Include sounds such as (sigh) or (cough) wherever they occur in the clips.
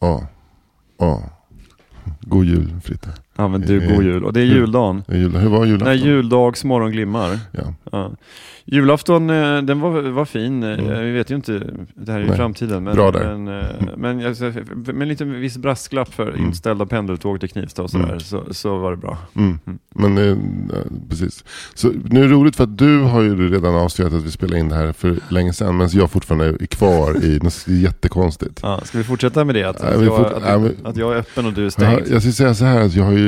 Ja. Ja. God jul Fritte. Ja men du, Eh, god jul. Och det är juldagen. Det är jul. Hur var julafton? När juldags morgon glimmar. Ja. Ja. Julafton, eh, den var, var fin. Eh, Vi vet ju inte, det här är ju Nej. framtiden. Men, Bra där. Men, eh, men jag, med en liten viss brasklapp för inställda pendeltåg till Knivsta och sådär, Mm. så, så var det bra. Mm. Men eh, precis. Så nu är det roligt för att du har ju redan avslöjat att vi spelade in det här för länge sedan. Men jag fortfarande är kvar i något jättekonstigt. Ja, ska vi fortsätta med det? Att, vi jag, fort- att, men- att jag är öppen och du är Jag, stängd? jag ska säga så här att jag har ju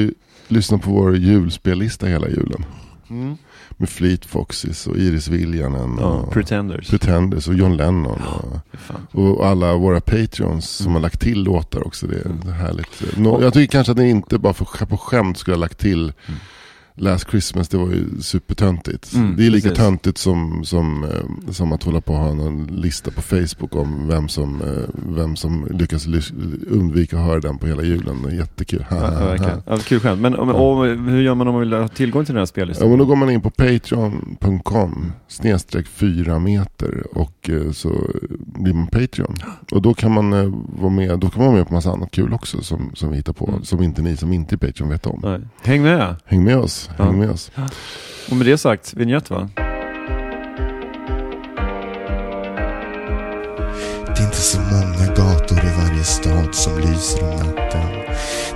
lyssnat på vår julspellista hela julen. Mm. Med Fleet Foxes och Iris Viljanen Ja, och Pretenders. Pretenders och John Lennon. Och, och alla våra patreons som har lagt till låtar också. Det är härligt. Nå, jag tycker kanske att ni inte bara för, på skämt skulle ha lagt till Last Christmas, det var ju supertöntigt. Mm, det är lika precis. töntigt som, som, eh, som att hålla på och ha en lista på Facebook om vem som, eh, vem som lyckas undvika att höra den på hela julen. Jättekul. Ha, Ja, ha, ja, ha. (laughs) Ja, kul skämt. Men om, om, hur gör man om man vill ha tillgång till den här Ja, spellistan? men då går man in på patreon.com snedstreck 4 meter och eh, så blir man Patreon. Och då kan man vara med, då kan man vara med på massa annat kul också som, som vi hittar på. Mm. Som inte ni som inte är Patreon vet om. Nej. Häng med! Häng med oss, Ja. häng med oss. Och med det sagt, vignett va? Det är inte så många gator i varje stad som lyser om natten.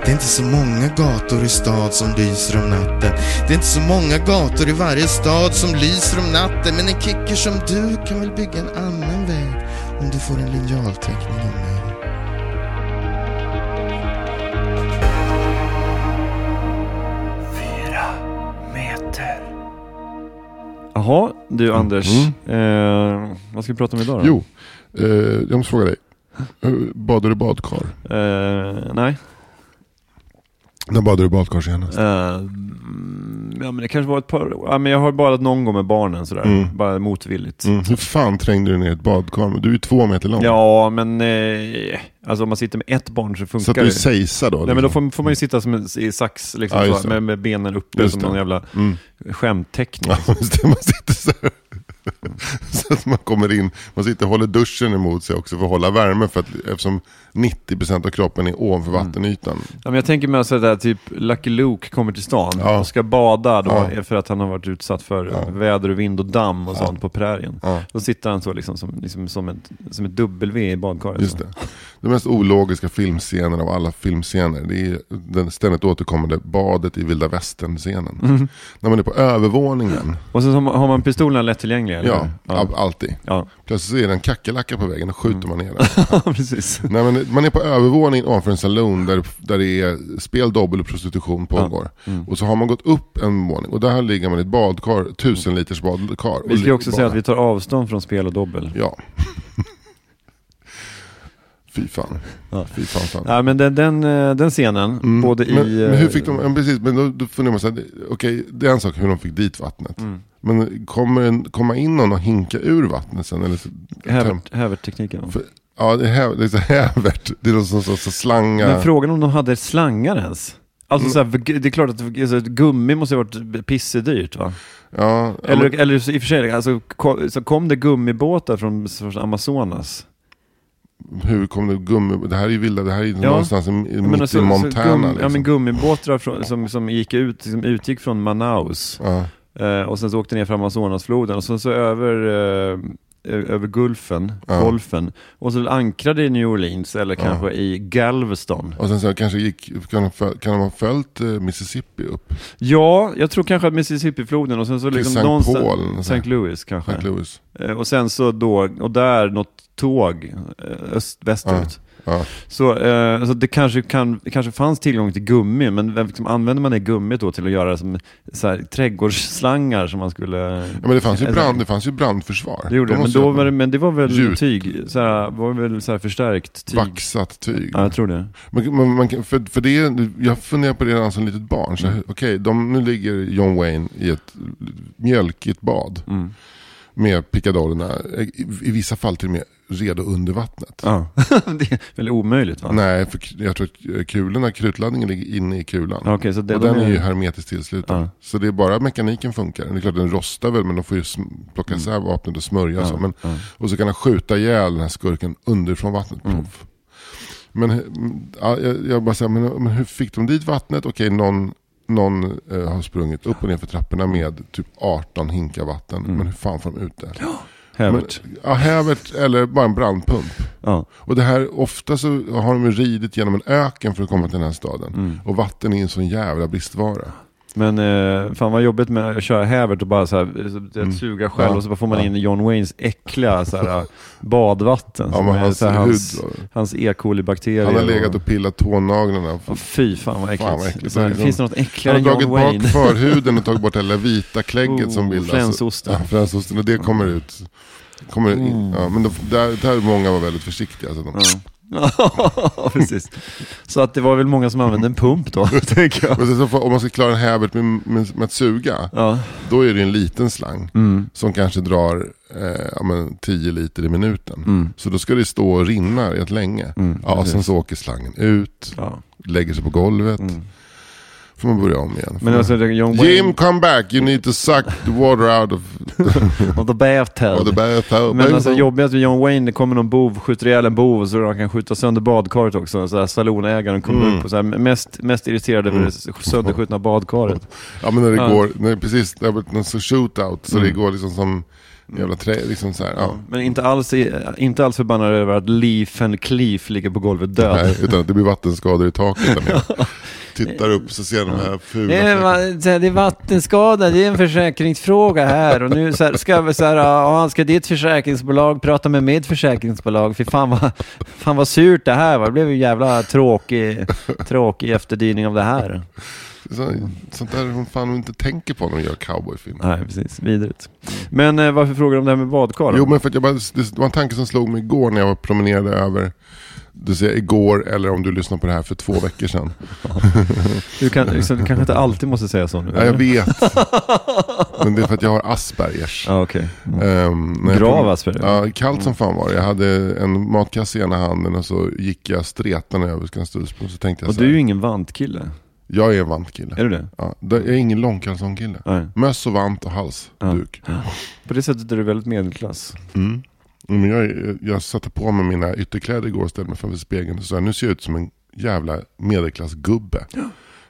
Det är inte så många gator i stad som lyser om natten. Det är inte så många gator i varje stad som lyser om natten. Men en kicker som du kan väl bygga en annan väg om du får en linjalteckning av mig. Jaha, du Anders. Eh, vad ska vi prata om idag då? Jo, eh, jag måste fråga dig. Hur- Badar du badkar? Eh, nej. När badade du badkar senast? Eh, mm, ja men det kanske var ett par, ja men jag har badat någon gång med barnen sådär. Mm. Bara motvilligt. Mm. Hur fan trängde du ner ett badkar? Du är ju två meter lång. Ja men, eh, alltså om man sitter med ett barn så funkar så att du det. sejsar då? Nej men då liksom. får, får man ju sitta som en, i sax liksom, just så, det. med, med benen uppe som det. någon jävla Mm. skämtteckning. Ja, (laughs) just det, man sitter så här. (laughs) Så att man kommer in, man sitter och håller duschen emot sig också för att hålla värme för att, eftersom 90% av kroppen är ovanför Mm. vattenytan. Ja, men jag tänker mig alltså där typ Lucky Luke kommer till stan Ja. och ska bada då Ja. för att han har varit utsatt för Ja. väder och vind och damm och sånt på prärien. Då sitter han så liksom som, liksom som, ett, som ett W i badkaret. just det. Den mest ologiska filmscenen av alla filmscener, det är den ständigt återkommande badet i vilda västern-scenen. Mm. När man är på övervåningen, Och så har man, pistolerna lättillgängliga? eller? ja, ja. all- alltid. ja. Plötsligt är det en kackerlacka på väggen och skjuter man ner den. (laughs) Ja, precis. Nej, men man är på övervåningen ovanför en saloon där, där det är spel, dobbel och prostitution pågår. Mm. Och så har man gått upp en våning och där ligger man i ett badkar, tusen liters badkar. Vi ska också säga att vi tar avstånd från spel och dobbel. Ja. (laughs) Fy fan. Ja. Fy fan, fan. Ja, men den, den, eh, den scenen, Mm. både men, i... men hur eh, fick de, men precis, men då, då funderar man så här, okej det är en sak hur de fick dit vattnet. Mm. Men kommer en komma in någon och hinka ur vattnet sen? Eller, Hävert- Hävert-tekniken. För- Ja, det är, häv, det är så hävert. Det är någon som så, så slangar. Men frågan om de hade slangar ens? Alltså Mm. så här, det är klart att alltså, gummi måste ha varit pissedyrt va? ja, ja, Eller, men- eller i och för sig, alltså, ko- så kom det gummibåtar från, från Amazonas? Hur kom det gummi... Det här är ju vilda, det här är ju Ja. någonstans i, mitt menar, så- i så Montana. gum, liksom. Ja men gummibåtar från, som, som, gick ut, som utgick från Manaus. ja. Eh, och sen så åkte ner för Amazonasfloden och sen så över, eh, över Gulfen, Ja. Golfen. Och så ankrade i New Orleans eller Ja. kanske i Galveston. Och sen så kanske gick, kan de, föl, kan de ha följt eh, Mississippi upp? Ja, jag tror kanske att Mississippi-floden och sen så Till liksom St. någonstans... Paul. St. Louis kanske. St. Louis. Eh, Och sen så då, och där något tåg eh, öst, västerut. Ja. Så, eh, så det kanske, kan, kanske fanns tillgång till gummi, men liksom, använder man det gummit då till att göra som så här, trädgårdsslangar som man skulle... Ja, men det fanns ju, brand, det fanns ju brandförsvar. Det gjorde De det, men, då var det, men det var väl Gjut. tyg, så här, var väl så här förstärkt tyg? Vaxat tyg. Ja, jag tror det. Men, man, man, för, för det, jag funderar på det redan som litet barn. Mm. Okej, de, nu ligger John Wayne i ett mjölkigt bad. Mm. Med pickadollerna, i, i vissa fall till och med redo under vattnet. Ja. (laughs) det är väl omöjligt va? Nej, för jag tror att kulorna, krutladdningen ligger inne i kulan. Ja, Okej, så det, och de den är ju hermetiskt tillsluten. Ja. Så det är bara mekaniken funkar. Det är klart den rostar väl men de får ju plocka isär vapnet och smörja och så. Men, Mm. ja. Och så kan han skjuta ihjäl den här skurken underifrån vattnet. Mm. Men mm, ja, jag, jag bara säger, men, men hur fick de dit vattnet? Okej, någon, någon eh, har sprungit upp och ner för trapporna med typ 18 hinkar vatten. Mm. Men hur fan får de ut det? Hävert. Men, ja, hävert eller bara en brandpump. Ja. Och det här, ofta så har de ridit genom en öken för att komma till den här staden. Mm. Och vatten är en sån jävla bristvara. Men eh, fan vad jobbigt med att köra hävert och bara så här, så- Mm. att suga själv Ja, och så bara får man ja. in John Waynes äckliga så här, (laughs) badvatten. Ja, som är hans så här, hans, hans E. coli-bakterier. Han har legat och pillat tånaglarna. och, fy fan vad äckligt. Fan, vad äckligt. Så här, Det är finns det något Han äckligare har än dragit John Wayne? bak förhuden och tagit bort hela (laughs) vita klägget Oh, som bildas. fränsosten. Ja, fränsosten. Och det kommer ut. Kommer in. Mm. Ja, men då, där, där många var väldigt försiktiga. Så de, Ja, (laughs) precis. Så att det var väl många som använde en pump då, (laughs) tänker jag. Men får, om man ska klara en hävert med, med, med att suga, Ja. då är det en liten slang. Mm. Som kanske drar eh, ja, men 10 liter i minuten. Mm. Så då ska det stå och rinna rätt länge. Mm, ja, sen så åker slangen ut, Ja. lägger sig på golvet. Mm. Får man börja om igen. Men alltså John Wayne Jim come back, you need to suck the water out of, (laughs) of the bathtub. of the bathtub. Men alltså jobbigast med John Wayne, det kommer någon bov, skjuter ihjäl en bov så han kan skjuta sönder badkaret också. Så här, salonägaren kommer Mm. upp och så här, mest, mest irriterad över det sönderskjutna badkaret. Ja men när det Ja. går, när det precis, det har varit någon sorts shootout så Mm. det går liksom som jävla trä, liksom så här, ja. Men inte alls, inte alls förbannad över att Leaf and Cleef ligger på golvet död. Nej, utan att det blir vattenskador i taket. (laughs) Tittar upp så ser de här fula Det är, det är vattenskada, det är en försäkringsfråga här. Och nu så här, ska vi så här, ja, ska ditt försäkringsbolag prata med mitt försäkringsbolag? Fy fan vad, fan vad surt det här var. Det blev ju jävla tråkig, tråkig efterdyning av det här. Så, sånt där hon fan inte tänker på när de gör cowboyfilm. Nej, precis. Vidrigt. Men eh, varför frågar du om det här med badkar? Jo men för att jag bara, det var en tanke som slog mig igår när jag var promenerade över du säger igår eller om du lyssnar på det här för två veckor sedan. (laughs) Du, kan, liksom, du kanske inte alltid måste säga så nu? Ja, jag vet. Men det är för att jag har Aspergers. Ja, okej. Mm. Jag Grav prom- Asperger? Ja, kallt som fan var det. Jag hade en matkasse i ena handen och så gick jag stretande över Skanstullsbron. Så tänkte jag Och så du är här, ju ingen vantkille. Jag är en vantkille. Är du det? Ja, jag är ingen långkalsongkille. Möss och vant och halsduk. På det sättet är du väldigt medelklass. Mm. Men jag, jag satte på mig mina ytterkläder igår och ställde mig framför spegeln och sa nu ser jag ut som en jävla medelklassgubbe.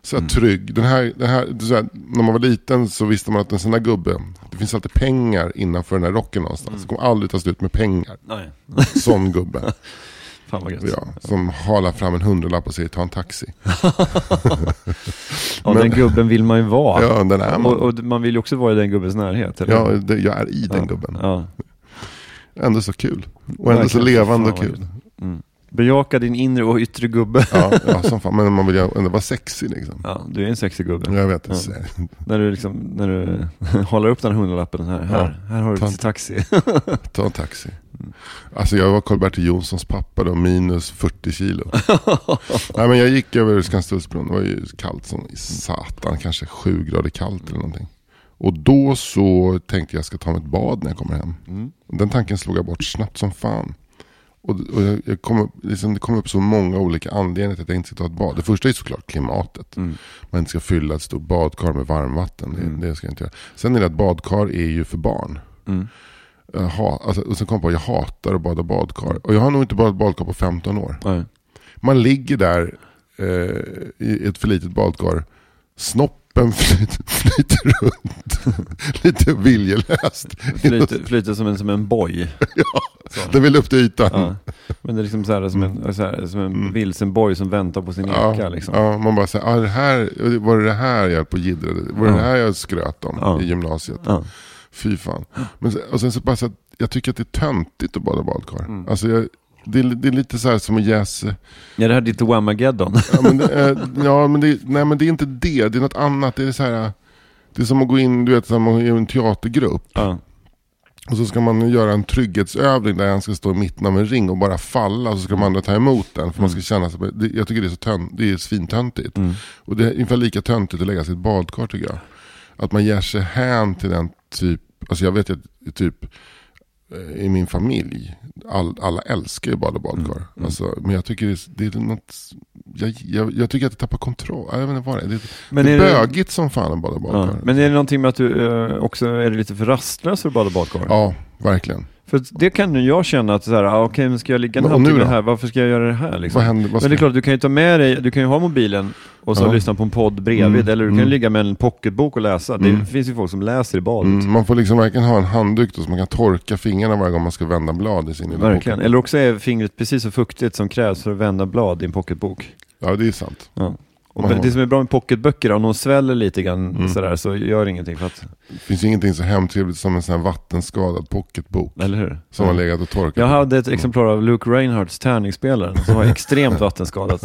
Så Mm. trygg. Den här, den här, här, när man var liten så visste man att en sån här gubbe, det finns alltid pengar innanför den här rocken någonstans. Mm. Det kommer aldrig ta slut med pengar. Nej. Sån gubbe. (laughs) Fan vad gött. Ja, som halar fram en hundralapp och säger ta en taxi. (laughs) (laughs) Ja, Men- den gubben vill man ju vara. Ja, den är och, man. och man vill ju också vara i den gubbens närhet. Eller? Ja, det, jag är i den ja. gubben. Ja. Ändå så kul. Och ändå så levande och kul. Mm. Bejaka din inre och yttre gubbe. Ja, ja, (laughs) som fan. Men man vill ju ändå vara sexig liksom. Ja, du är en sexig gubbe. Jag vet Ja. När du, liksom, när du (laughs) håller upp den här hundralappen här, här, här har du Ta- till taxi. (laughs) Ta en taxi. Alltså jag var Karl-Bertil Jonssons pappa då, minus 40 kilo. Nej men jag gick över Skanstullsbron, det var ju kallt som satan, kanske 7 grader kallt eller någonting. Och då så tänkte jag ska ta mig ett bad när jag kommer hem. Mm. Den tanken slog jag bort snabbt som fan. Och, och jag, jag kom liksom, det kom upp så många olika anledningar till att jag inte ska ta ett bad. Det första är såklart klimatet. Mm. Man inte ska fylla ett stort badkar med varmvatten. Det, Mm. det ska jag inte göra. Sen är det att badkar är ju för barn. Mm. Jag alltså, och sen kom jag på att jag hatar att bada badkar. Och jag har nog inte badat badkar på 15 år. Nej. Man ligger där eh, i ett för litet badkar. Snoppen flyter, flyter runt. (laughs) Lite viljelöst. Flyter, flyter som en, som en boj. (laughs) Så. Den vill upp till ytan. Ja. Men det är liksom så här, som en, så här, som en vilsen boj som väntar på sin eka. Mm. Ja, Liksom. ja, man bara säger, ah, det här, var det det här jag på jiddrade? Var det Ja. det här jag skröt om Ja. i gymnasiet? Ja. Fy fan. Men, och sen så bara så att jag tycker att det är töntigt att bada badkar. Mm. Alltså jag, det, är, det är lite så här som att jäsa. Ja, det här är ditt Whamageddon. Ja men, det, ja, men det, nej, men det är inte det, det är något annat. Det är, så här, det är som att gå in du vet, som i en teatergrupp. ja. Och så ska man göra en trygghetsövning där han ska stå i mitten av en ring och bara falla. Och så ska de andra ta emot den. För man ska känna sig, jag tycker det är så tönt, det är svintöntigt. Mm. Och det är ungefär lika töntigt att lägga sig i ett badkar tycker jag. Att man ger sig hän till den typ, alltså jag vet att typ i min familj, all, alla älskar ju bada badkar. Mm. Alltså, men jag tycker det, är- det är något, jag, jag, jag tycker att det tappar kontroll. Jag vet inte vad det är. Det, Men det är är det- bögigt som fan att bada badkar. Ja. Men är det någonting med att du eh, också är lite för rastlös för att bada badkar? ja, verkligen. För det kan ju jag känna att så här, ah, okej men ska jag ligga en och halvtimme här, varför ska jag göra det här liksom? Händer? Men det är klart, du kan ju ta med dig, du kan ju ha mobilen och så Ja. lyssna på en podd bredvid, Mm, eller du kan mm. ligga med en pocketbok och läsa. Det Mm. finns ju folk som läser i badet. Mm, man får liksom verkligen ha en handduk då, så man kan torka fingrarna varje gång man ska vända blad i sin lilla Verkligen. bok. Eller också är fingret precis så fuktigt som krävs för att vända blad i en pocketbok. Ja, det är sant. Ja. Och har- det som är bra med pocketböcker, om de sväller lite grann Mm. sådär, så gör ingenting för att, Det finns ju ingenting så hemtrevligt som en sån här vattenskadad pocketbok. eller hur? Som har legat och torkat. Jag hade ett exemplar av Luke Reinhardts tärningsspelaren som var (laughs) extremt vattenskadat.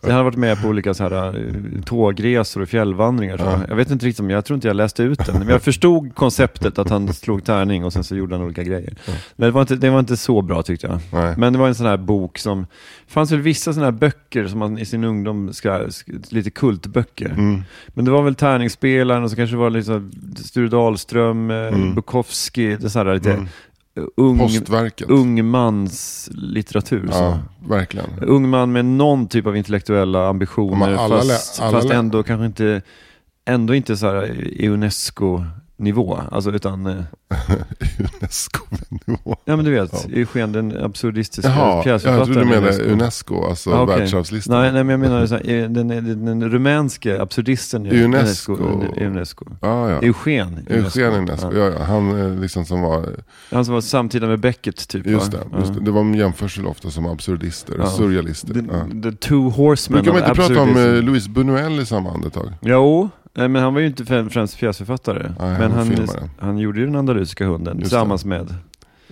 Jag hade varit med på olika så här, eh, tågresor och fjällvandringar. Så. Ja. Jag vet inte riktigt, om- jag tror inte jag läste ut den. Men jag förstod konceptet att han slog tärning och sen så gjorde han olika grejer. Men det var, inte, det var inte så bra tyckte jag. Nej. Men det var en sån här bok som, det fanns väl vissa sådana här böcker som man i sin ungdom ska, sk- lite kultböcker. Mm. Men det var väl Tärningsspelaren och så kanske det var här Sture Dahlström, eh, Mm. Bukowski, det så här lite Mm. eh, ung, Postverket. ung mans litteratur. Så. Ja, verkligen. Ung man med någon typ av intellektuella ambitioner alla fast, alla fast ändå kanske inte, ändå inte så här i Unesco-nivå. Alltså utan, eh, (laughs) Unesco-nivå. ja men du vet, Ja. Eugen den absurdistiska Jaha, jag pjäsförfattaren. trodde du menade Unesco. Unesco, alltså Ah, okej. världsarvslistan. Nej, nej, men jag menar så här, den, den, den rumänske absurdisten i Unesco. Unesco. Unesco. Ah, ja. Eugen Eugen Unesco, Ja. ja. ja, han eh, liksom som var, Han som var samtida med Beckett typ just va? det, just det, det var en jämförsel ofta som absurdister, Ja. surrealister. The, ja. the two horsemen Brukar man inte prata om eh, Louis Buñuel i samma andetag? Jo, eh, men han var ju inte främ- främst pjäsförfattare. Nej, men han han, gjorde ju den andalusiska hunden Just tillsammans med,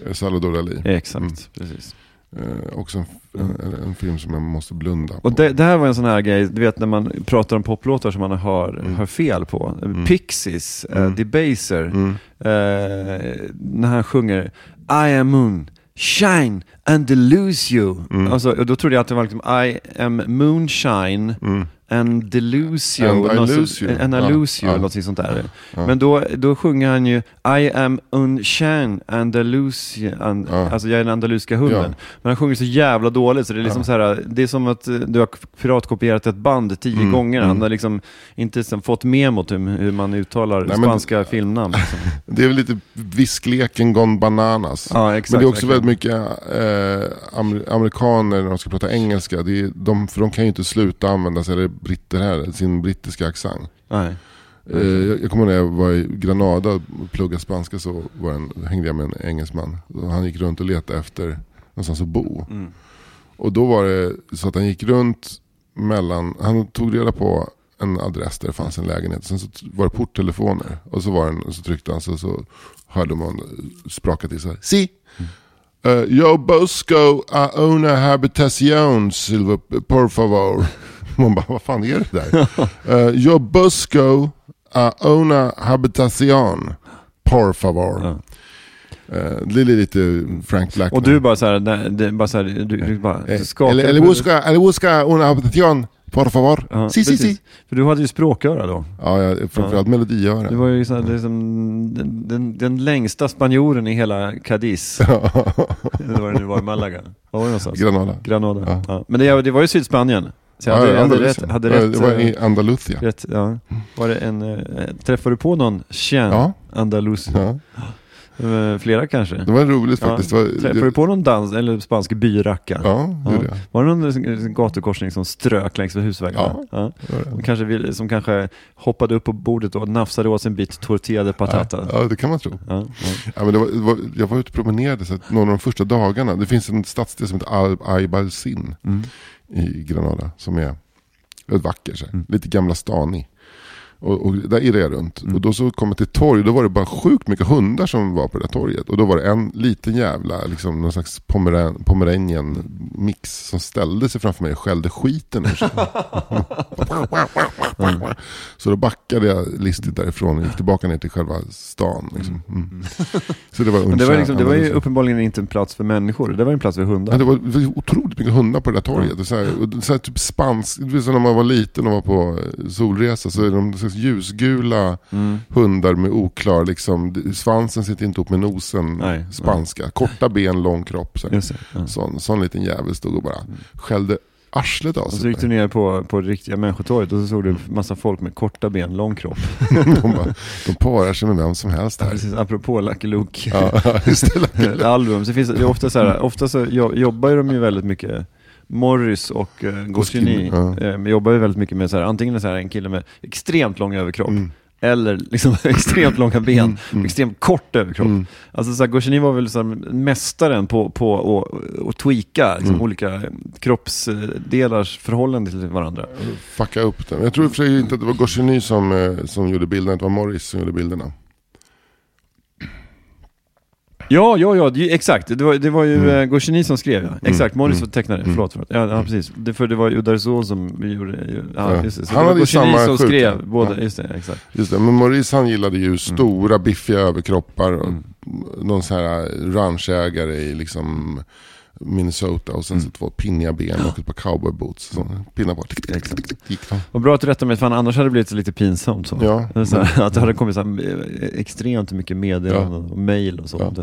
Eh, Salvador Dalí. exakt, Mm. precis. Eh, också en, en, en film som jag måste blunda på. Och det, det här var en sån här grej, du vet när man pratar om poplåtar som man har, Mm. har fel på. Mm. Pixies, eh, Mm. Debaser, Mm. eh, när han sjunger I am moon, shine and delude you. Mm. Alltså, och då trodde jag att det var liksom I am moonshine Mm. and delude you. And I lose you. And I lose you, ja. något sånt där. Ja. Men då, då sjunger han ju I am unshine Andalusia, and, Ja. alltså jag är den andalusiska hunden. Ja. Men han sjunger så jävla dåligt så det är liksom så här, det är som att eh, du har piratkopierat ett band tio Mm, gånger. Han mm. har liksom inte liksom fått memot hur, hur man uttalar Nej, men- spanska filmnamn. Liksom. (laughs) Det är väl lite viskleken gone bananas. Exakt. Men det är också verkligen. väldigt mycket eh, amer- amerikaner när de ska prata engelska. Det är, de, för de kan ju inte sluta använda sig, eller britter här, sin brittiska accent. Nej. Eh, jag, jag kommer ihåg när jag var i Granada och pluggade spanska så var en, hängde jag med en engelsman. Han gick runt och letade efter någonstans att bo. Mm. Och då var det så att han gick runt mellan, han tog reda på en adress där det fanns en lägenhet. Sen så var det porttelefoner. Och så, var den, och så tryckte han så, så hörde man spraka till så här. Si! Uh, yo busco a una habitación, silver, por favor. (laughs) Man bara, vad fan är det där? uh, (laughs) yo busco a una habitación, por favor. Ja. Uh, det är lite Frank Black. Och du bara så här, nej, det bara så här, du, du bara skakar eller, busca, eller busca una habitación, por favor. Ja, si, si, precis. si. För du hade ju språköra då. Ja, ja framförallt melodiöra. Du var ju så här, det är som den, den, den längsta spanjoren i hela Cadiz. (laughs) Eller vad det nu var i Malaga. Vad var det någonstans? Granada. Granada. Ja. Ja. Men det, det var ju Sydspanien. Så jag hade, ja, jag hade rätt. Hade Ja, rätt, det var eh, i Andalusia. rätt ja. Var det en, eh, träffade du på någon känd Ja. andalus? Ja, Eh, Flera kanske? det var roligt Ja. faktiskt. Det var, Träffade du på någon dans, eller spansk byracka? Ja, det gjorde jag. Var det någon eh, gatukorsning som strök längs med husväggarna? Ja. Det det. Som, kanske vill, som kanske hoppade upp på bordet och nafsade åt sig en bit tortilla de patata? Ja, det kan man tro. Ja, ja. Ja, men det var, det var, jag var ute och promenerade så någon av de första dagarna. Det finns en stadsdel som heter Al- Aybalsin Mm. i Granada. Som är väldigt vacker. Mm. Lite gamla stan i. Och, och där irrade jag runt. Mm. Och då så kom jag till torg, då var det bara sjukt mycket hundar som var på det torget. Och då var det en liten jävla, liksom någon slags pomeran, mix som ställde sig framför mig och skällde skiten ur sig. (laughs) Så då backade jag listigt därifrån och gick tillbaka ner till själva stan. Liksom. Mm. Så det var Men det var, liksom, det var ju uppenbarligen inte en plats för människor, det var en plats för Ja, hundar. det var det var otroligt mycket hundar på det där torget. Och så här, och så här typ spansk, säga när man var liten och var på eh, solresa så är de här ljusgula Mm. hundar med oklar, liksom, svansen sitter inte ihop med nosen, Nej, spanska. Korta ben, lång kropp. Så. Just ja. Sån, sån liten jävel stod och bara skällde arslet av Och så sig. gick du ner på, på riktiga människotorget och så såg du massa folk med korta ben, lång kropp. (laughs) de, bara, de parar sig med vem som helst här. Precis, apropå Lucky Luke. Ja, (laughs) just det. Lucky (laughs) Luke. album. Så finns det, ofta så här, ofta så jo- jobbar de ju väldigt mycket Morris och eh, Goscinny eh, jobbar ju väldigt mycket med så här, antingen så här, en kille med extremt lång överkropp Mm. eller liksom (laughs) extremt långa ben, mm. extremt kort överkropp. Mm. Alltså Goscinny var väl så här, mästaren på, på att att tweaka liksom, Mm. olika kroppsdelars förhållande till varandra. Fucka upp den. Jag tror i och för sig inte att det var Goscinny som, eh, som gjorde bilderna, det var Morris som gjorde bilderna. Ja, ja, ja, det, exakt. Det var, det var ju Mm. mm. Goscinny som skrev, ja. Exakt, Morris mm, var tecknare. mm. Förlåt, förlåt. Ja, ja, precis. Det, för det var Udarzol som gjorde... Ja, Ja. just det. Så Han det var Goscinny som sjuka. skrev båda, Ja. just det, exakt. Just det, men Maurice han gillade Mm. ju stora biffiga överkroppar och någon sån här ranchägare i liksom Minnesota och sen så två pinniga ben och ett par cowboyboots. Så pinnar de. Vad bra att du rättade mig, för annars hade det blivit lite pinsamt. Så. Ja. Så här, att det hade kommit så här, eh, extremt mycket meddelanden och mail och så. Ja.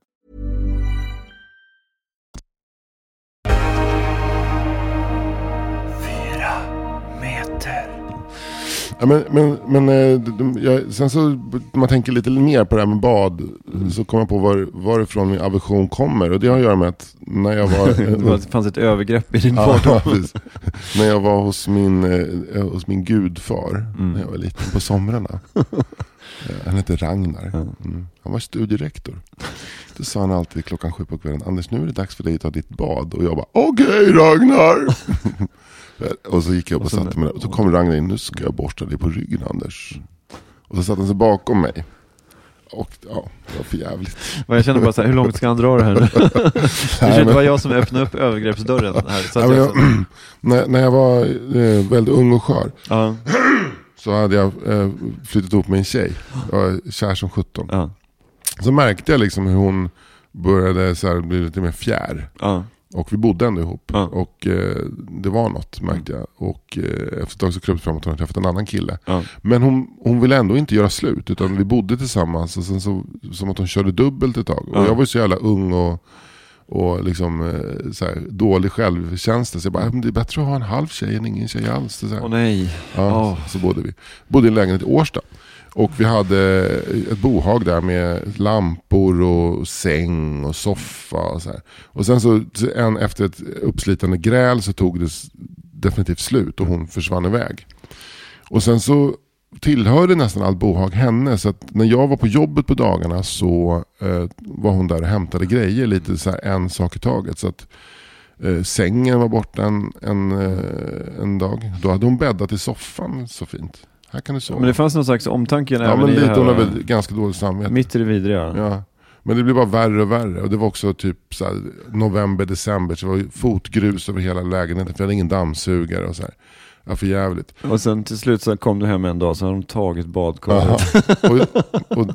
Ja, men, men, men eh, jag, sen så, man tänker lite mer på det här med bad, så kommer jag på var, varifrån min aversion kommer. Och det har att göra med att när jag var... (laughs) Det fanns ett övergrepp i din (laughs) Ja, barndom. (laughs) precis. När jag var hos min, eh, hos min gudfar när jag var liten på somrarna. Han hette Ragnar. Mm. Han var studierektor. Då sa han alltid klockan sju på kvällen, Anders nu är det dags för dig att ta ditt bad. Och jag bara, okej Ragnar. (laughs) och så gick jag upp och, Och satte mig där. Och så kom Ragnar in, nu ska jag borsta dig på ryggen Anders. Och så satte han sig bakom mig. Och ja, det var för jävligt. Och jag känner bara så här, hur långt ska han dra det här nu? (laughs) Det var jag som öppnade upp övergreppsdörren här. Så men jag, (clears throat) jag, när, jag var eh, väldigt ung och skör. ja, (clears throat) så hade jag eh, flyttat ihop med en tjej. Jag var kär som 17. ja, Så märkte jag liksom hur hon började så här, bli lite mer fjär. ja, Och vi bodde ändå ihop. Ja. Och eh, det var något märkte jag. Och eh, efter ett tag så kröp det fram att hon hade träffat en annan kille. ja. Men hon, hon ville ändå inte göra slut. Utan vi bodde tillsammans. Och sen så, som att hon körde dubbelt ett tag. Och Ja. jag var ju så jävla ung och, och liksom, eh, så här, dålig självkänsla. Så jag bara, "Men det är bättre att ha en halv tjej än ingen tjej alls. Så. Åh nej. Ja, Åh. så bodde vi. Bodde i en lägenhet i Årsta. Och vi hade ett bohag där med lampor och säng och soffa och så här. Och sen så en, efter ett uppslitande gräl så tog det definitivt slut och hon försvann iväg. Och sen så tillhörde nästan allt bohag henne. Så när jag var på jobbet på dagarna så eh, var hon där och hämtade grejer lite så här en sak i taget. Så att eh, sängen var borta en, en, eh, en dag. Då hade hon bäddat i soffan så fint. Här kan du sova. Men det fanns någon slags omtanke ja även men i det lite, hon har här, väl ganska dåligt samvete. Mitt i det vidriga. Ja. Men det blev bara värre och värre. Och det var också typ så här, november, december. Så det var fotgrus över hela lägenheten. För jag hade ingen dammsugare och så här. Ja, för jävligt. Och sen till slut så kom du hem en dag så hade de tagit badkaret. (laughs) Och, och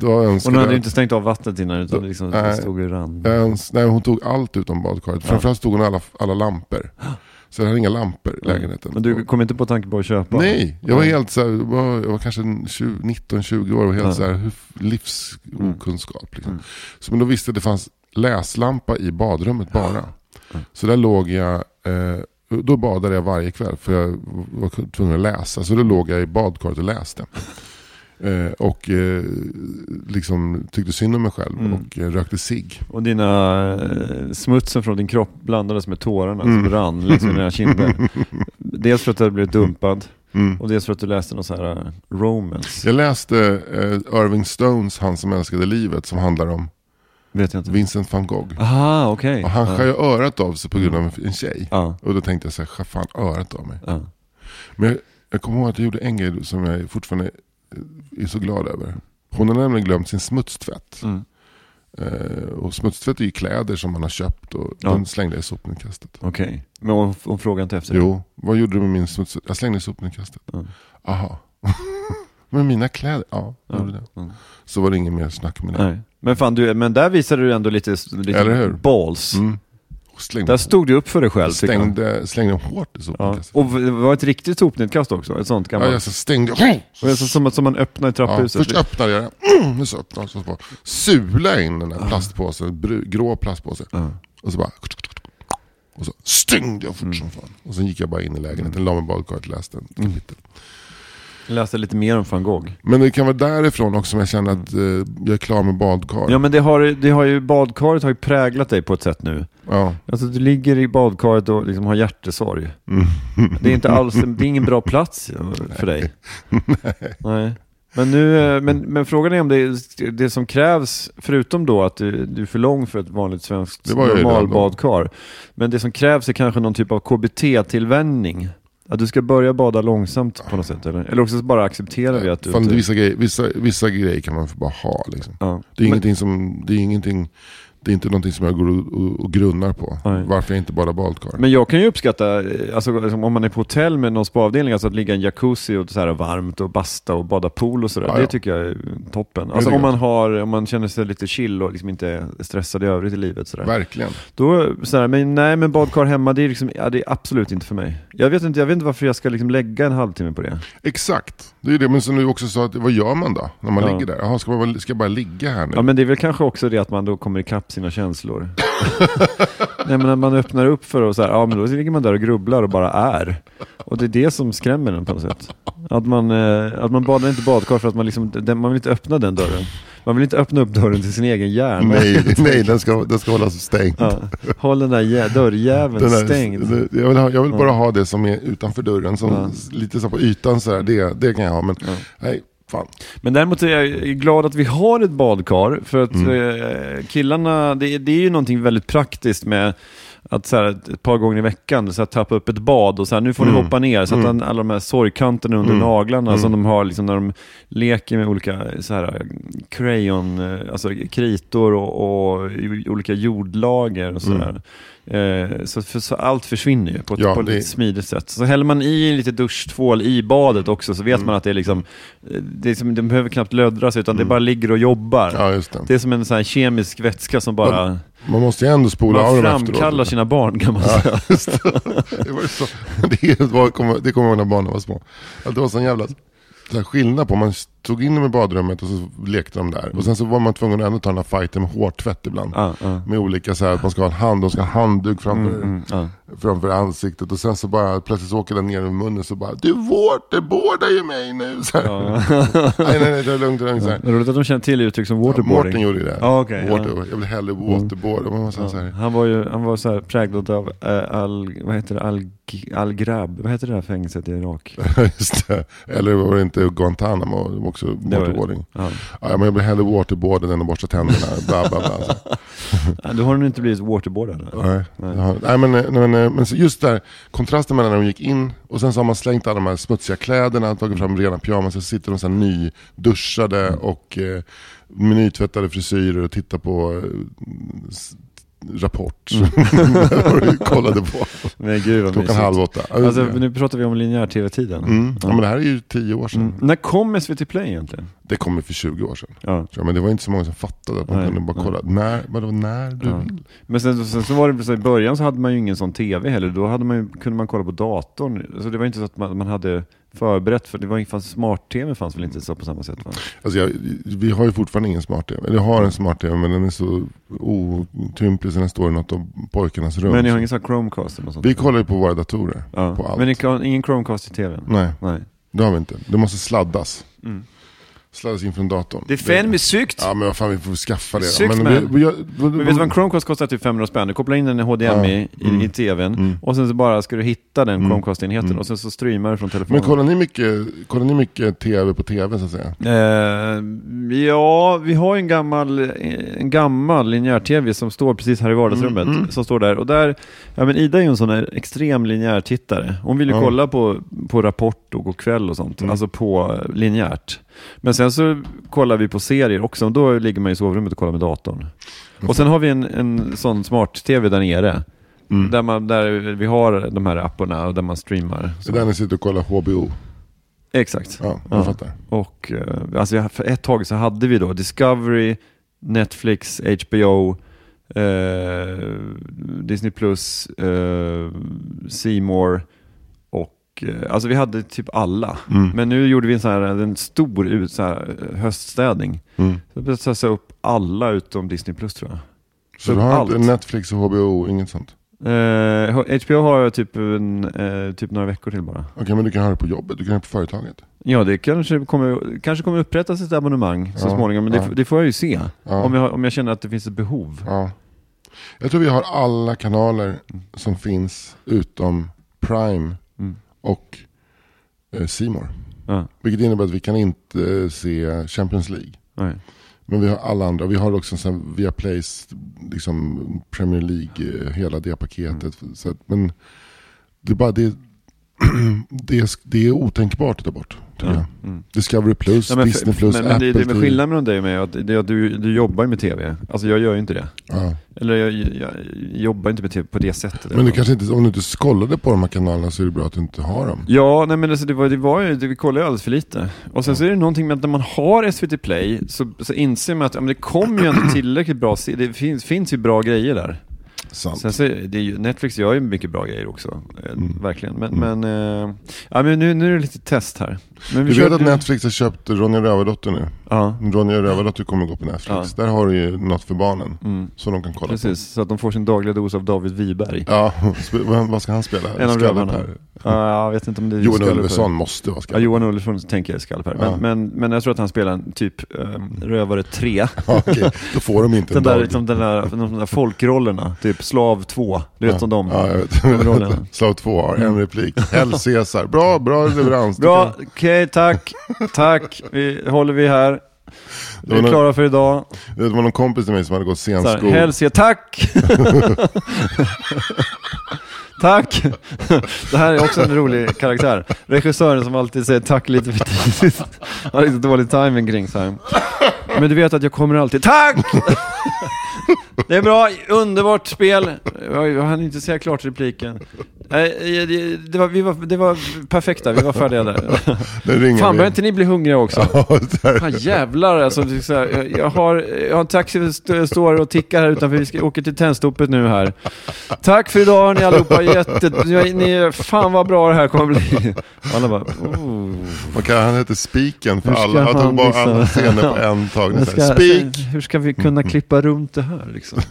då önskade hon hade jag- inte stängt av vattnet innan utan det liksom, det Nej. stod i rann. jag öns- nej, hon tog allt utom badkaret. Framförallt tog hon alla, alla lampor. (gasps) Så jag hade inga lampor i lägenheten. Men du kom inte på tanke på att köpa? Nej, jag var helt så här, jag var, jag var kanske 19-20 år och helt Ja. så här, livsokunskap. Liksom. Så men då visste jag att det fanns läslampa i badrummet bara. Så där låg jag eh, då badade jag varje kväll för jag var tvungen att läsa. Så då låg jag i badkaret och läste. Eh, och eh, liksom tyckte synd om mig själv Mm. och eh, rökte cigg. Och dina eh, smutsen från din kropp blandades med tårarna Mm. som rann liksom i dina kinder. (laughs) Dels för att du hade blivit dumpad Mm. och dels för att du läste någon sån här romance. Jag läste eh, Irving Stones Han som älskade livet som handlar om Vet jag inte. Vincent van Gogh. Aha, okej. Och han skär ju örat av sig på grund av en tjej. Och då tänkte jag så här, skär fan örat av mig. Men jag, jag kommer ihåg att jag gjorde en grej som jag fortfarande eh, är så glad över. Hon har nämligen glömt sin smutstvätt. Mm. Eh, och smutstvätt är ju kläder som man har köpt och Ja. den slängde jag i sopnedkastet. Okej. Men hon, hon frågar inte efter det? Jo, vad gjorde du med min smutstvätt? Jag slängde i sopnedkastet. Ja. Aha. (laughs) men mina kläder? Ja, jag gjorde det. Mm. Så var det inget mer snack med det. Nej. Men fan, du, men där visade du ändå lite, lite balls. Mm. Slängde, Där stod du upp för dig själv jag. stängde, slängde hårt i Ja. sopnedkastet. Och det var ett riktigt sopnedkast också? Ett sånt Ja, gammalt? jag så stängde Och så, som, att- som man öppnar i Ja, trapphuset? först öppnade jag den, mm, så öppnade jag, så sula in den där plastpåsen, grå plastpåse. Ja. Och så bara, och så stängde jag fort Mm. som fan. Och sen gick jag bara in i lägenheten, la mig i badkaret och läste en Mm. Jag läste lite mer om van Gogh. Men det kan vara därifrån också som jag känner att eh, jag är klar med badkar. Ja men det har, det har ju, badkaret har ju präglat dig på ett sätt nu. Ja. Alltså du ligger i badkaret och liksom har hjärtesorg. Mm. (laughs) Det är inte alls, det är ingen bra plats för dig. (laughs) Nej. Men, nu, eh, men, men frågan är om det, det som krävs, förutom då att du, du är för lång för ett vanligt svenskt normalbadkar. Men det som krävs är kanske någon typ av KBT-tillvänjning. Att du ska börja bada långsamt på något sätt eller? Eller också bara accepterar vi att du Fan, inte... vissa, grejer, vissa, vissa grejer kan man bara ha liksom. Ja. Det är Men- ingenting som, det är ingenting, det är inte någonting som jag går och, grunnar på. Nej. Varför jag inte badar badkar. Men jag kan ju uppskatta, eh, alltså, liksom, om man är på hotell med någon spaavdelning, alltså att ligga i en jacuzzi och så här varmt och basta och bada pool och sådär. Ja, Det ja. tycker jag är toppen. Det Alltså om man, har, om man känner sig lite chill och liksom inte är stressad i övrigt i livet. Sådär. Verkligen. Då, sådär, men nej men badkar hemma, det är, liksom, ja, det är absolut inte för mig. Jag vet inte, jag vet inte varför jag ska liksom lägga en halvtimme på det. Exakt. Det är det, men som du också sa, att, vad gör man då? När man ligger där? Jaha, ska, man, bara- ska jag bara ligga här nu? Ja men det är väl kanske också det att man då kommer ikapp sina känslor. (laughs) Nej men när man öppnar upp för och så här, ja men då ligger man där och grubblar och bara är. Och det är det som skrämmer en på något sätt. Att man, eh, att man badar inte badkar för att man liksom, den, man vill inte öppna den dörren. Man vill inte öppna upp dörren till sin egen hjärna. Nej, (laughs) nej den, ska, den ska hållas stängd. Ja, håll den där jä- dörrjäveln Den där- stängd. Jag vill, ha, jag vill bara ha det som är utanför dörren, som Ja. lite så på ytan så här, det, det kan jag ha. Men nej, fan. Men däremot är jag glad att vi har ett badkar, för att Mm. eh, killarna, det, det är ju någonting väldigt praktiskt med att så här, ett par gånger i veckan så här, tappa upp ett bad och så här, nu får ni Mm. hoppa ner. Så att Mm. alla de här sorgkanterna under Mm. naglarna Mm. som de har liksom, när de leker med olika så här, crayon, eh, alltså kritor och, och olika jordlager och sådär. Eh, så, för, så allt försvinner ju på ett, Mm. Ja, på det- smidigt sätt. Så häller man i lite duschtvål i badet också så vet Mm. man att det är liksom, eh, det är som, de behöver knappt löddra sig utan det bara ligger och jobbar. Mm. Ja, det. Det är som en sån kemisk vätska som bara, Man måste ju ändå spola av man dem efteråt. framkallar sina barn kan man Ja, säga. (laughs) just det. Var så, det, var, kommer- det kommer jag ihåg när barnen var små. Att det var sån jävla så här skillnad på, man tog in dem i badrummet och så lekte de där. Och sen så var man tvungen att ändå ta den här fighten med hårtvätt ibland. Ja, ja. Med olika så här, att man ska ha en hand, de ska ha handduk framför, Mm, ja. Framför ansiktet. Och sen så bara plötsligt så åker den ner i munnen så bara Du waterboardar ju mig nu. (laughs) Så här. nej nej nej, det är lugnt, det är lugnt. Så här. Roligt att de känner till uttryck som waterboarding. Mårten gjorde det. Ja, okej, Water, ja. Jag vill hellre waterboarda. Man måste Ja. så här. Han var ju han var så här präglad av äh, al, vad heter det, al, al-Grab, vad heter det här fängelset i Irak? (laughs) Just det. Eller var det inte Guantanamo, också Det var det. waterboarding. Ja. Ja, men jag vill hellre waterboarda än att borsta tänderna. bla, bla, bla. Så. (laughs) Ja, Då har de inte blivit waterboardade. Nej. Nej. Ja, nej, men, nej, men, eh, men så just där, kontrasten mellan när de gick in och sen så har man slängt alla de här smutsiga kläderna, tagit fram rena pyjamas, så sitter de så här nyduschade och eh, med nytvättade frisyrer och tittar på eh, Rapport. (laughs) Du kollade på. Men gud vad Klockan mysigt. halv åtta. Alltså, nu pratar vi om linjär tv-tiden. mm. ja, men det här är ju tio år sedan. Mm. När kom SVT Play egentligen? Det kom ju för 20 år sedan. Ja. jag. Men det var inte så många som fattade att man Nej, kunde bara nej. kolla. När, vadå, när du Ja. vill. Men sen, sen så var det så i början så hade man ju ingen sån tv heller. Då hade man ju, kunde man kolla på datorn. Så det var inte så att man, man hade förberett för det var fanns smart-tv fanns väl inte så på samma sätt va? Alltså jag, vi har ju fortfarande ingen smart-tv. Eller jag har en smart-tv men den är så otymplig så den står i något av pojkarnas rum. Men ni har ingen sån Chromecast eller något sånt? Vi kollar ju på våra datorer. ja. på allt. Men ni kan, ingen Chromecast i tvn? Nej, Nej. det har vi inte. Det måste sladdas. Mm. Sladdas in från datorn. Det är fan med sykt! Ja men vad fan vi får skaffa det Sykt, då. man. vi, vi, vi, Men vet du vad en Chromecast kostar? Typ 500 spänn. Du kopplar in den i HDMI i, Mm. i tvn Mm. och sen så bara ska du hitta den Mm. Chromecast-enheten Mm. och sen så streamar du från telefonen. men kollar ni, mycket, kollar ni mycket tv på tv så att säga? Eh, ja, vi har en gammal, en gammal linjär-tv som står precis här i vardagsrummet. Mm. Som står där. Och där, ja men Ida är ju en sån här extrem linjär-tittare. Hon vill ju Ja. kolla på, på Rapport och Go'kväll och sånt. Alltså på linjärt. Men sen så kollar vi på serier också. Och då ligger man i sovrummet och kollar med datorn. Och sen har vi en, en sån smart-tv där nere. Mm. Där, man, där vi har de här apparna och där man streamar. Så Så. där ni sitter och kollar HBO? Exakt. Ja, jag Ja. fattar. Och eh, alltså för ett tag så hade vi då Discovery, Netflix, HBO, eh, Disney Plus, eh, C More alltså vi hade typ alla. Mm. Men nu gjorde vi en, sån här, en stor ut, så här, eh, höststädning. Mm. Så sätta upp alla utom Disney Plus tror jag. Så du har allt. Netflix och HBO, inget sånt? Eh, HBO har jag typ, en, eh, typ några veckor till bara. Okej men du kan ha det på jobbet, du kan ha det på företaget. Ja, det kanske kommer, kanske kommer upprättas ett abonnemang så Ja, småningom, men det, ja. det får jag ju se. Ja. Om, jag, om jag känner att det finns ett behov. Ja. Jag tror vi har alla kanaler som finns utom Prime Och eh, More. Ja, Vilket innebär att vi kan inte eh, se Champions League. nej. Men vi har alla andra. Vi har också så här via Plays, liksom Premier League, eh, hela det paketet. Mm. Så att, men det är bara det, (clears throat) det, är, det är otänkbart att ta bort. Ja. jag. Mm. Discovery Plus, Ja, Disney Plus, men, men Apple det, det med TV. skillnaden mellan dig och mig är att, det är att du, du jobbar ju med tv. Alltså jag gör ju inte det. Ja. Eller jag, jag, jag jobbar inte med tv på det sättet. Men du kanske inte, om du inte skollade på de här kanalerna så är det bra att du inte har dem. Ja, nej men alltså det var, det var ju, det, vi kollade ju alldeles för lite. Och sen så är det någonting med att när man har SVT Play så, så inser man att ja, men det kommer ju ändå tillräckligt bra, det finns, finns ju bra grejer där. Sant. Sen så, är ju, Netflix gör ju mycket bra grejer också, eh, Mm. verkligen. Men, men, eh, ja, men nu, nu är det lite test här. Men Du vet att Netflix har köpt Ronja Rövardotter nu? Ja, Ronja Rövardotter kommer gå på Netflix. Där har du ju något för barnen. mm, Så de kan kolla precis. Så att de får sin dagliga dos av David Wiberg. på. Ja, vad ska han spela? En av rövarna. Ja, jag vet inte om det är Johan. Ulveson måste vara Ja, Skallepär. Johan Ulveson tänker jag är Skallepär. Men, Ja. men, men jag tror att han spelar en typ um, Rövare 3. (laughs) Ja, okej. Då får de inte Den en där, liksom, den där, de där folkrollerna, typ Slav 2. Du vet ja. som de. Ja, jag de rollerna. vet. (laughs) Slav 2 har en replik. Hell Caesar. Bra, bra leverans. Bra, okej tack, (laughs) tack. Vi håller vi här. Vi är någon- klara för idag. Det var någon kompis till mig som hade gått scenskol. Hälsa, tack! (laughs) tack! Det här är också en rolig karaktär. Regissören som alltid säger tack lite för tidigt. Han har lite dålig timing kring så här. Men du vet att jag kommer alltid, tack! Det är bra, underbart spel. Jag jag hann inte säga klart repliken. Nej, det- Det var, vi var, det var perfekta, vi var färdiga där. (laughs) Fan, börjar inte ni bli hungriga också? (laughs) Ja. Fan jävlar alltså. här, jag, har, jag har en taxi som st- står och tickar här utanför. Vi ska åka till Tennstopet nu här. Tack för idag ni allihopa. Jätte, ni, fan vad bra det här kommer bli. Alla bara, oh. Kan han heter Spiken för alla. Han tog bara alla scener på en tagning. Spik! hur ska vi kunna klippa runt det här liksom? (laughs)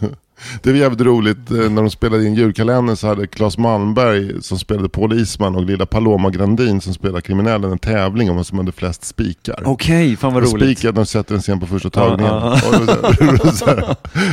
Det var jävligt roligt eh, när de spelade in julkalendern så hade Claes Malmberg som spelade Paul Isman och lilla Paloma Grandin som spelade kriminellen en tävling om vem som hade flest spikar. Okej, fan vad Och roligt. Spikar, de sätter en scen på första tagningen.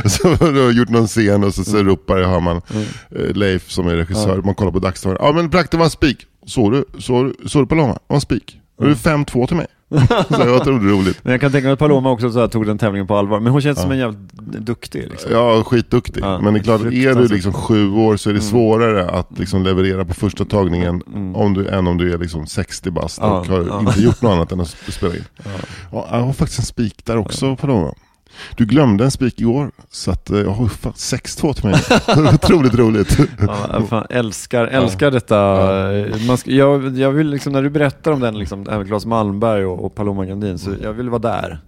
Så, har de gjort någon scen och så, så ropar hör man Mm. eh, Leif som är regissör, man kollar på dagstavlan. Ja men Brack det var en spik. Såg du, såg, såg du Paloma? Det var en spik. Det är 5-2 till mig. (laughs) så det var roligt. Men jag kan tänka mig att Paloma också så här, tog den tävlingen på allvar. Men hon känns som en jävligt duktig liksom. Ja, skitduktig. Ja, men det är klart, är du liksom sju år så är det svårare att liksom leverera på första tagningen om du, än om du är liksom 60 bast Ja, och har ja. inte gjort något annat än att spela in. Ja. jag har faktiskt en spik där också Paloma. Du glömde en spik igår, så att eh, jag har fan 6-2 till mig. (laughs) Otroligt roligt. Ja, fan, älskar, älskar detta. Man ska, jag, jag vill liksom, när du berättar om den, liksom, det här med Claes Malmberg och, och Paloma Gandin, så jag vill vara där.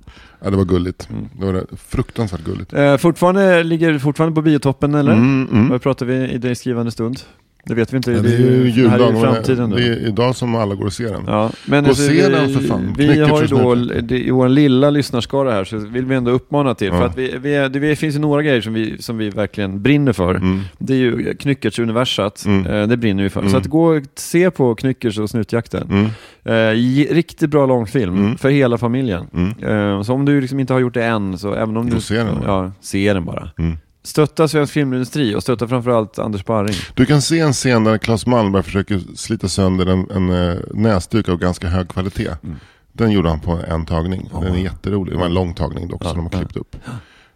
Ja, det var gulligt. Mm. Det var fruktansvärt gulligt. Eh, fortfarande, ligger fortfarande på biotoppen eller? Mm, mm. Vad pratar vi i det skrivande stund? Det vet vi inte. Ja, det, är ju, det här är ju framtiden Det är idag som alla går och ser den. Ja, men Gå och alltså, se den för fan. vi Knyckert har ju då, det, i vår lilla lyssnarskara här, så vill vi ändå uppmana till. Ja. För att vi, vi, är- det, det finns ju några grejer som vi, som vi verkligen brinner för. Mm. Det är ju Knyckerts universat, Mm. eh, det brinner vi för. Mm. Så att gå och se på Knyckers och Snutjakten. Mm. Eh, riktigt bra långfilm Mm. för hela familjen. Mm. Eh, så om du liksom inte har gjort det än, så även om du... och se den. Ja, se den bara. Stötta svensk filmindustri och stötta framförallt Anders Barring. Du kan se en scen där Claes Malmberg försöker slita sönder en, en eh, näsduk av ganska hög kvalitet. Mm. Den gjorde han på en tagning. Den är jätterolig. Det var en lång tagning dock Ja, som de har klippt upp.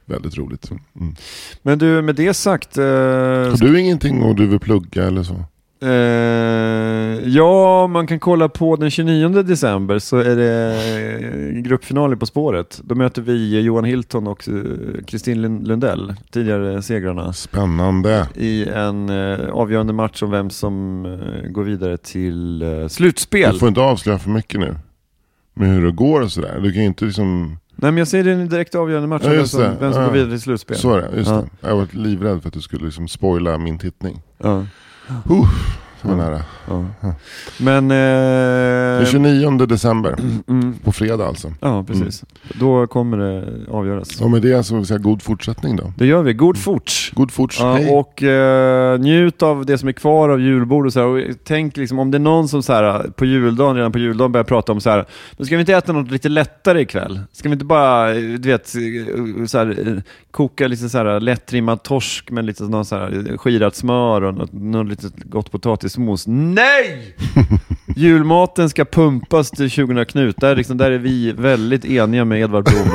Väldigt roligt. Mm. Men du, med det sagt... Eh, Har du ingenting och du vill plugga eller så? Eh, ja, man kan kolla på den 29 december så är det eh, gruppfinal i På spåret. Då möter vi Johan Hilton och eh, Kristin Lund- Lundell, tidigare segrarna, Spännande. i en eh, avgörande match om vem som eh, går vidare till slutspel. Du får inte avslöja för mycket nu. Med hur det går och sådär. Du kan inte liksom... Nej, men jag säger det är en direkt avgörande match Ja, vem som, vem som Ja. går vidare till slutspel. Så är det, just Ja. det. Jag var livrädd för att du skulle liksom spoila min tittning. Ja, Uh, det var Ja. nära. ja. Men... Den Eh, 29 december. (clears throat) mm, På fredag alltså. ja, precis. Då kommer det avgöras. Och med det så vill säga god fortsättning då. Det gör vi. God fort! God forts. Ja, Hej. och eh, njut av det som är kvar av julbord och så här. Och tänk liksom om det är någon som så här, på juldagen, redan på juldagen börjar prata om så här, men ska vi inte äta något lite lättare ikväll? Ska vi inte bara, eh, du vet, eh, så här, eh, koka lite så här lättrimmad torsk med lite någon så här skirat smör och något, något litet gott potatismos? Nej! (laughs) Julmaten ska pumpas till 20 knut. Där, liksom, där är vi väldigt eniga med Edvard Blom.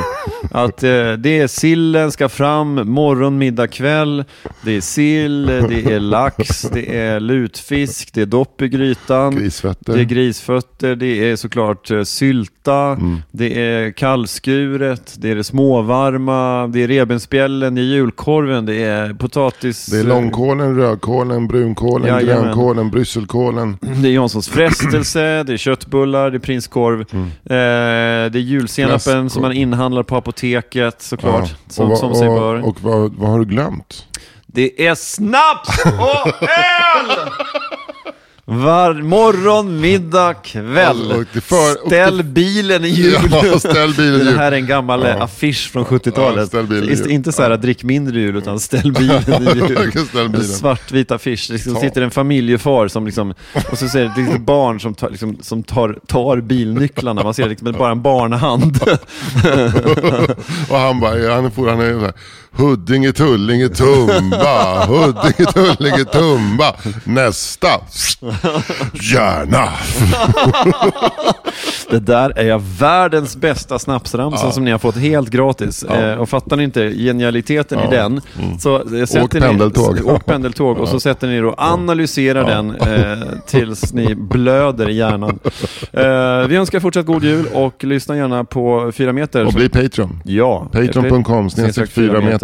Att eh, det är sillen ska fram, morgon, middag, kväll. Det är sill, det är lax, det är lutfisk, det är dopp i grytan. Grisfötter. Det är grisfötter, det är såklart eh, sylta, det är kallskuret, det är det småvarma, det är revbensspjällen, det är julkorven, det är potatis... Det är långkålen, rödkålen, brunkålen, Jajamän. grönkålen, brysselkålen. Det är Janssons frestelse, det är köttbullar, det är prinskorv, eh, det är julsenapen Fläskkorv. som man inhandlar på apoteket såklart, Ja. som, och, vad- som sig bör. och, och vad, vad har du glömt? Det är snaps och öl! Var morgon, middag, kväll. Och till för- och ställ bilen i jul. Ja, (laughs) ställ bilen i Det här är en gammal Ja. eh, affisch från Ja, 70-talet. ställ bilen i Ist- jul. inte så här drick mindre jul, utan ställ bilen i (laughs) jul. En svartvit affisch. Det liksom sitter en familjefar som liksom, och så ser det ett litet barn som, tar, liksom, som tar, tar bilnycklarna. Man ser liksom bara en barnhand. (laughs) och han bara, ja, han for- han är så här, Huddinge, Tullinge, Tumba, Huddinge, Tullinge, Tumba, nästa, gärna. Det där är världens bästa snapsramsa som ni har fått helt gratis. Eh, och fattar ni inte genialiteten i den, så eh, sätter Åk ni, pendeltåg. (laughs) Åk pendeltåg och så sätter ni och analyserar den eh, tills ni blöder i hjärnan. (laughs) Eh, vi önskar fortsatt god jul och lyssna gärna på 4 meter. Och bli Patreon. ja, Patreon.com snedstreck 4 meter.